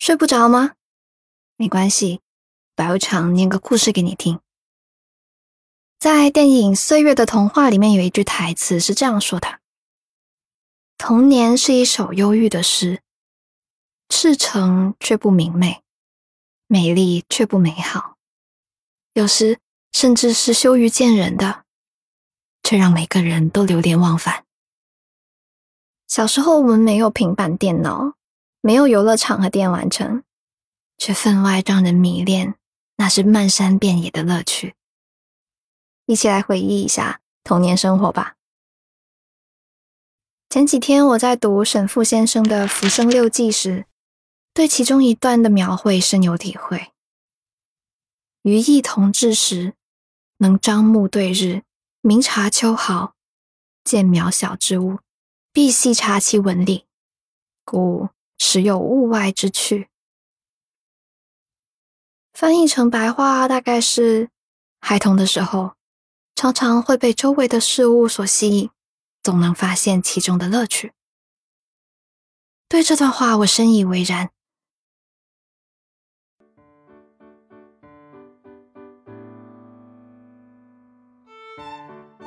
睡不着吗？没关系，白无常念个故事给你听。在电影《岁月的童话》里面有一句台词是这样说的：“童年是一首忧郁的诗，赤诚却不明媚，美丽却不美好，有时甚至是羞于见人的，却让每个人都流连忘返。”小时候我们没有平板电脑。没有游乐场和电玩城，却分外让人迷恋。那是漫山遍野的乐趣。一起来回忆一下童年生活吧。前几天我在读沈复先生的《浮生六记》时，对其中一段的描绘深有体会。余忆童稚时，能张目对日，明察秋毫，见渺小之物，必细察其纹理，故。时有物外之趣，翻译成白话大概是：孩童的时候，常常会被周围的事物所吸引，总能发现其中的乐趣。对这段话，我深以为然。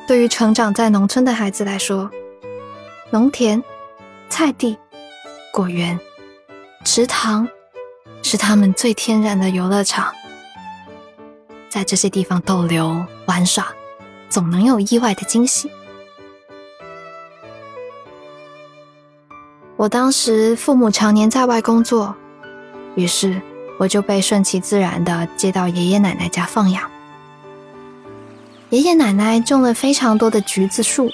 对于成长在农村的孩子来说，农田、菜地。果园、池塘是他们最天然的游乐场，在这些地方逗留玩耍，总能有意外的惊喜。我当时父母常年在外工作，于是我就被顺其自然的接到爷爷奶奶家放养。爷爷奶奶种了非常多的橘子树，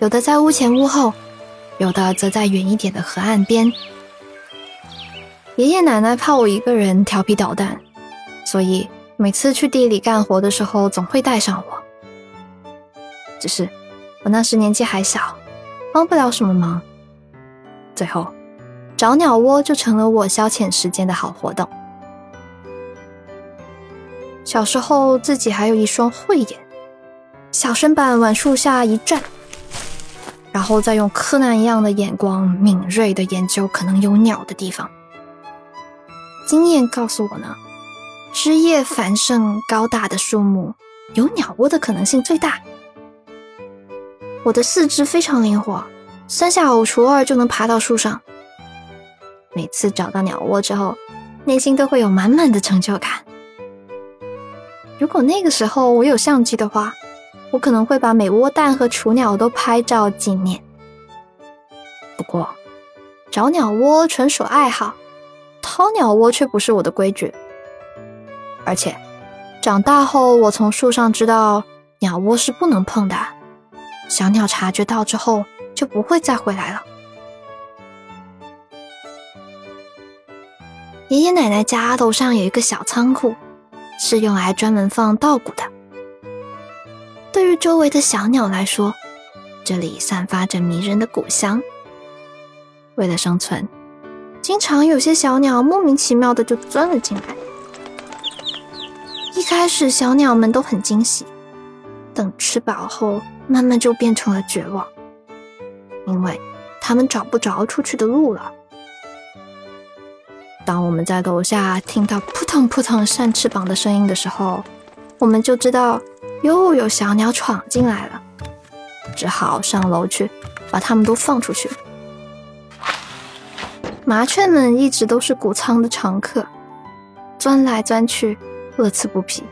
有的在屋前屋后。有的则在远一点的河岸边。爷爷奶奶怕我一个人调皮捣蛋，所以每次去地里干活的时候，总会带上我。只是我那时年纪还小，帮不了什么忙。最后，找鸟窝就成了我消遣时间的好活动。小时候自己还有一双慧眼，小身板往树下一站。然后再用柯南一样的眼光敏锐的研究可能有鸟的地方。经验告诉我呢，枝叶繁盛、高大的树木有鸟窝的可能性最大。我的四肢非常灵活，三下五除二就能爬到树上。每次找到鸟窝之后，内心都会有满满的成就感。如果那个时候我有相机的话。我可能会把每窝蛋和雏鸟都拍照纪念。不过，找鸟窝纯属爱好，掏鸟窝却不是我的规矩。而且，长大后我从树上知道鸟窝是不能碰的，小鸟察觉到之后就不会再回来了。爷爷奶奶家楼上有一个小仓库，是用来专门放稻谷的。周围的小鸟来说，这里散发着迷人的谷香。为了生存，经常有些小鸟莫名其妙的就钻了进来。一开始，小鸟们都很惊喜，等吃饱后，慢慢就变成了绝望，因为它们找不着出去的路了。当我们在楼下听到扑腾扑腾扇翅膀的声音的时候，我们就知道。又有小鸟闯进来了，只好上楼去把它们都放出去。麻雀们一直都是谷仓的常客，钻来钻去，乐此不疲。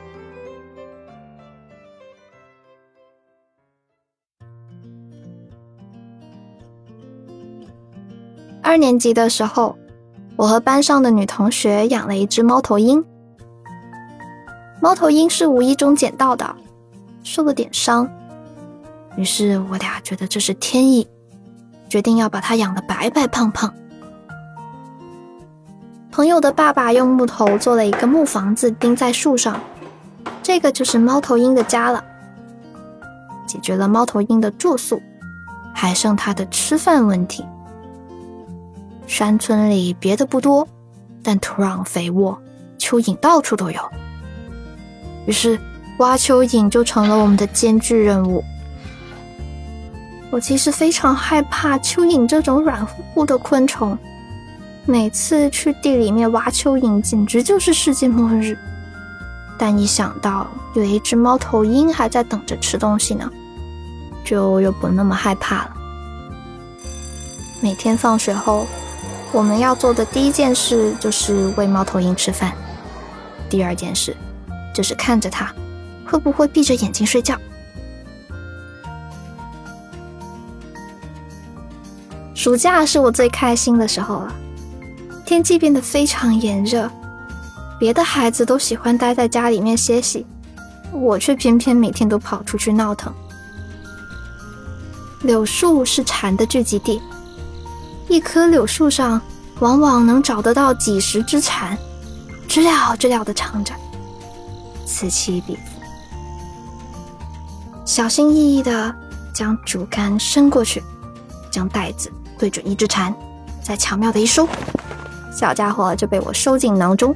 二年级的时候，我和班上的女同学养了一只猫头鹰。猫头鹰是无意中捡到的。受了点伤，于是我俩觉得这是天意，决定要把它养得白白胖胖。朋友的爸爸用木头做了一个木房子，钉在树上，这个就是猫头鹰的家了。解决了猫头鹰的住宿，还剩它的吃饭问题。山村里别的不多，但土壤肥沃，蚯蚓到处都有，于是。挖蚯蚓就成了我们的艰巨任务。我其实非常害怕蚯蚓这种软乎乎的昆虫，每次去地里面挖蚯蚓，简直就是世界末日。但一想到有一只猫头鹰还在等着吃东西呢，就又不那么害怕了。每天放学后，我们要做的第一件事就是喂猫头鹰吃饭，第二件事就是看着它会不会闭着眼睛睡觉。暑假是我最开心的时候了，天气变得非常炎热。别的孩子都喜欢待在家里面歇息，我却偏偏每天都跑出去闹腾。柳树是蝉的聚集地，一棵柳树上往往能找得到几十只蝉，知了知了的唱着，此起彼伏。小心翼翼的将竹竿伸过去，将袋子对准一只蝉，再巧妙的一收，小家伙就被我收进囊中。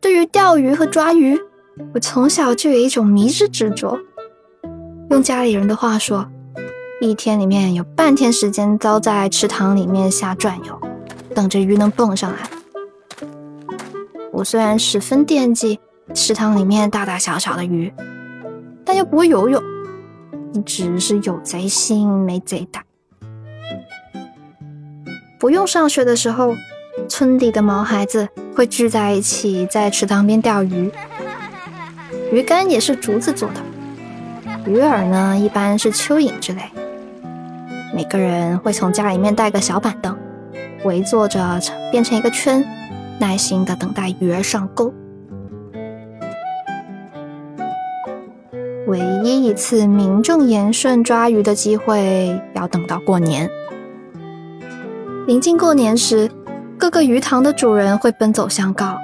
对于钓鱼和抓鱼，我从小就有一种迷之执着。用家里人的话说，一天里面有半天时间糟在池塘里面瞎转悠，等着鱼能蹦上来。我虽然十分惦记池塘里面大大小小的鱼，但又不会游泳，一直是有贼心没贼胆。不用上学的时候。村里的毛孩子会聚在一起，在池塘边钓鱼。鱼竿也是竹子做的，鱼饵呢一般是蚯蚓之类。每个人会从家里面带个小板凳，围坐着变成一个圈，耐心的等待鱼儿上钩。唯一一次名正言顺抓鱼的机会，要等到过年。临近过年时。各个鱼塘的主人会奔走相告，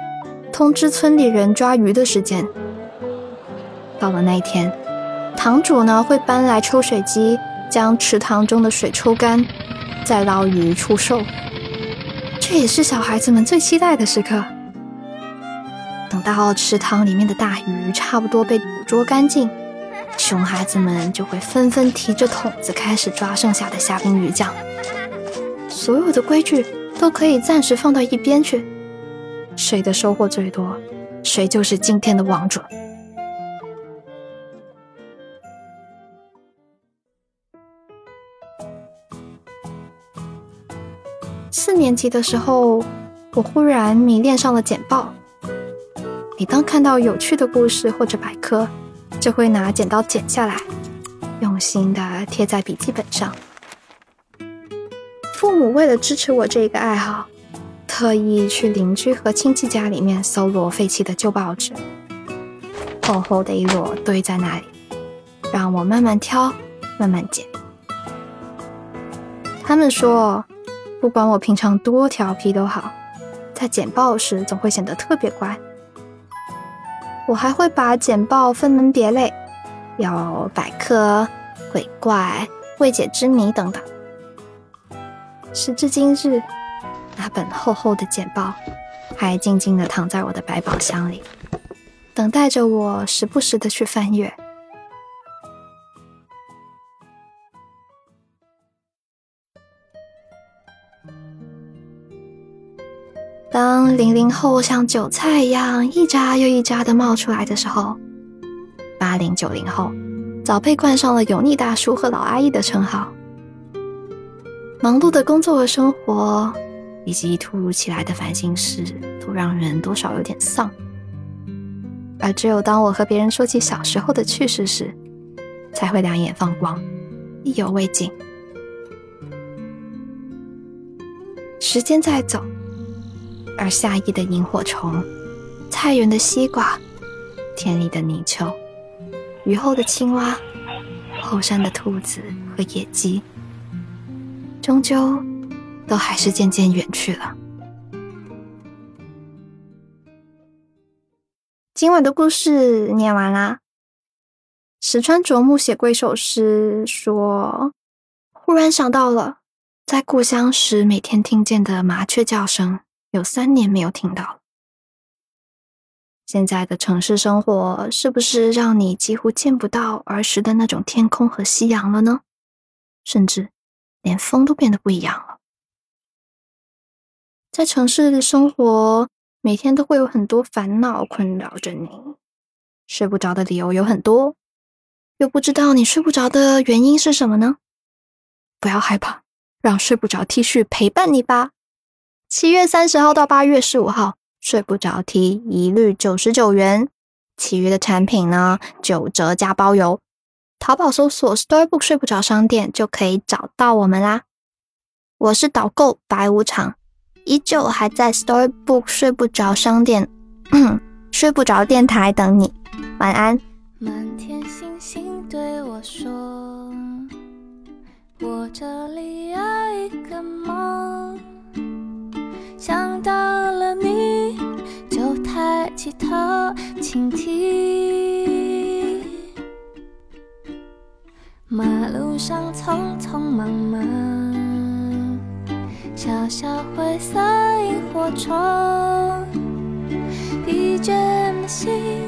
通知村里人抓鱼的时间。到了那一天，塘主呢会搬来抽水机，将池塘中的水抽干，再捞鱼出售。这也是小孩子们最期待的时刻。等到池塘里面的大鱼差不多被捕捉干净，熊孩子们就会纷纷提着桶子开始抓剩下的虾兵鱼将。所有的规矩。都可以暂时放到一边去，谁的收获最多，谁就是今天的王者。四年级的时候，我忽然迷恋上了简报。每当看到有趣的故事或者百科，就会拿剪刀剪下来，用心的贴在笔记本上。父母为了支持我这个爱好，特意去邻居和亲戚家里面搜罗废弃的旧报纸，厚厚的一摞堆在那里，让我慢慢挑，慢慢剪。他们说，不管我平常多调皮都好，在剪报时总会显得特别乖。我还会把剪报分门别类，有百科、鬼怪、未解之谜等等。时至今日，那本厚厚的简报还静静的躺在我的百宝箱里，等待着我时不时的去翻阅。当零零后像韭菜一样一扎又一扎的冒出来的时候，八零九零后早被冠上了油腻大叔和老阿姨的称号。忙碌的工作和生活，以及突如其来的烦心事，都让人多少有点丧。而只有当我和别人说起小时候的趣事时，才会两眼放光，意犹未尽。时间在走，而夏夜的萤火虫、菜园的西瓜、田里的泥鳅、雨后的青蛙、后山的兔子和野鸡。终究，都还是渐渐远去了。今晚的故事念完啦。石川啄木写过一首诗，说：“忽然想到了，在故乡时每天听见的麻雀叫声，有三年没有听到了。”现在的城市生活是不是让你几乎见不到儿时的那种天空和夕阳了呢？甚至连风都变得不一样了。在城市的生活，每天都会有很多烦恼困扰着你，睡不着的理由有很多，又不知道你睡不着的原因是什么呢？不要害怕，让睡不着 T 恤陪伴你吧。七月三十号到八月十五号，睡不着 T 一律九十九元，其余的产品呢九折加包邮。淘宝搜索 Storybook 睡不着商店就可以找到我们啦。我是导购白无常。依旧还在 Storybook 睡不着商店，睡不着电台等你，晚安。满天星星对我说，我这里有一个梦，想到了你就抬起头倾听，马路上匆匆忙忙。小小灰色萤火虫，疲倦的心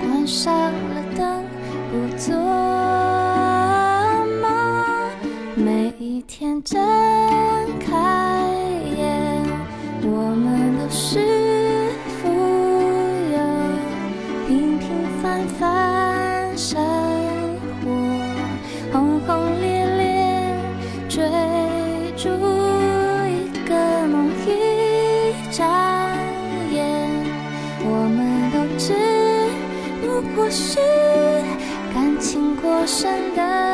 关上了灯，不做梦。每一天真是感情过剩的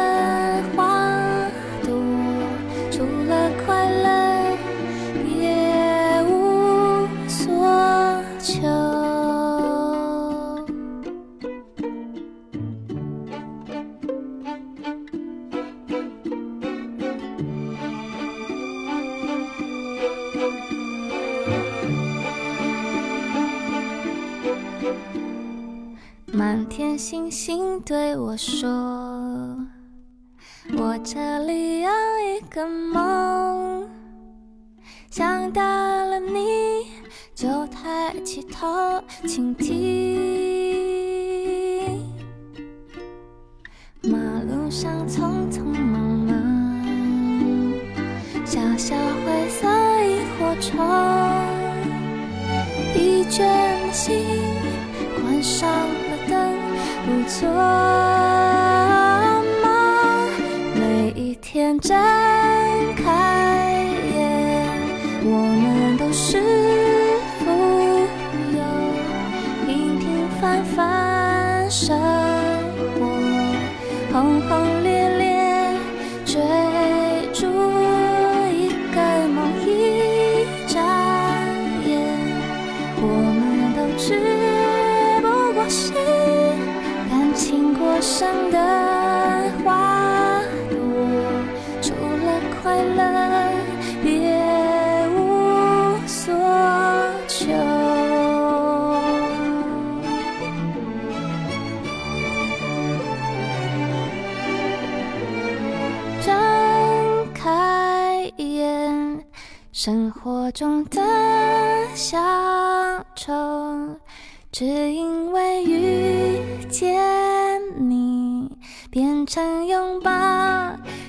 星星对我说：“我这里有一个梦，想到了你就抬起头倾听。错。生活中的小丑，只因为遇见你。变成拥抱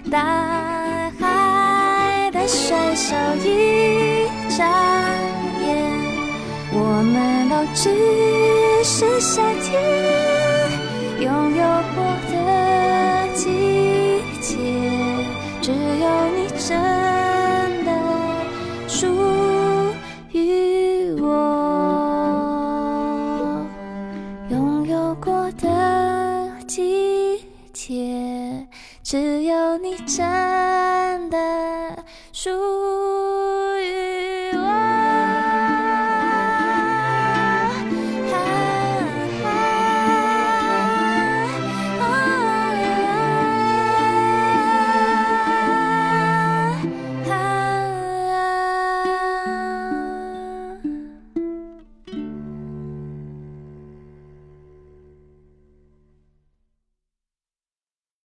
大海的水手，一眨眼，我们都只是夏天拥有过的季节，只有你真的书。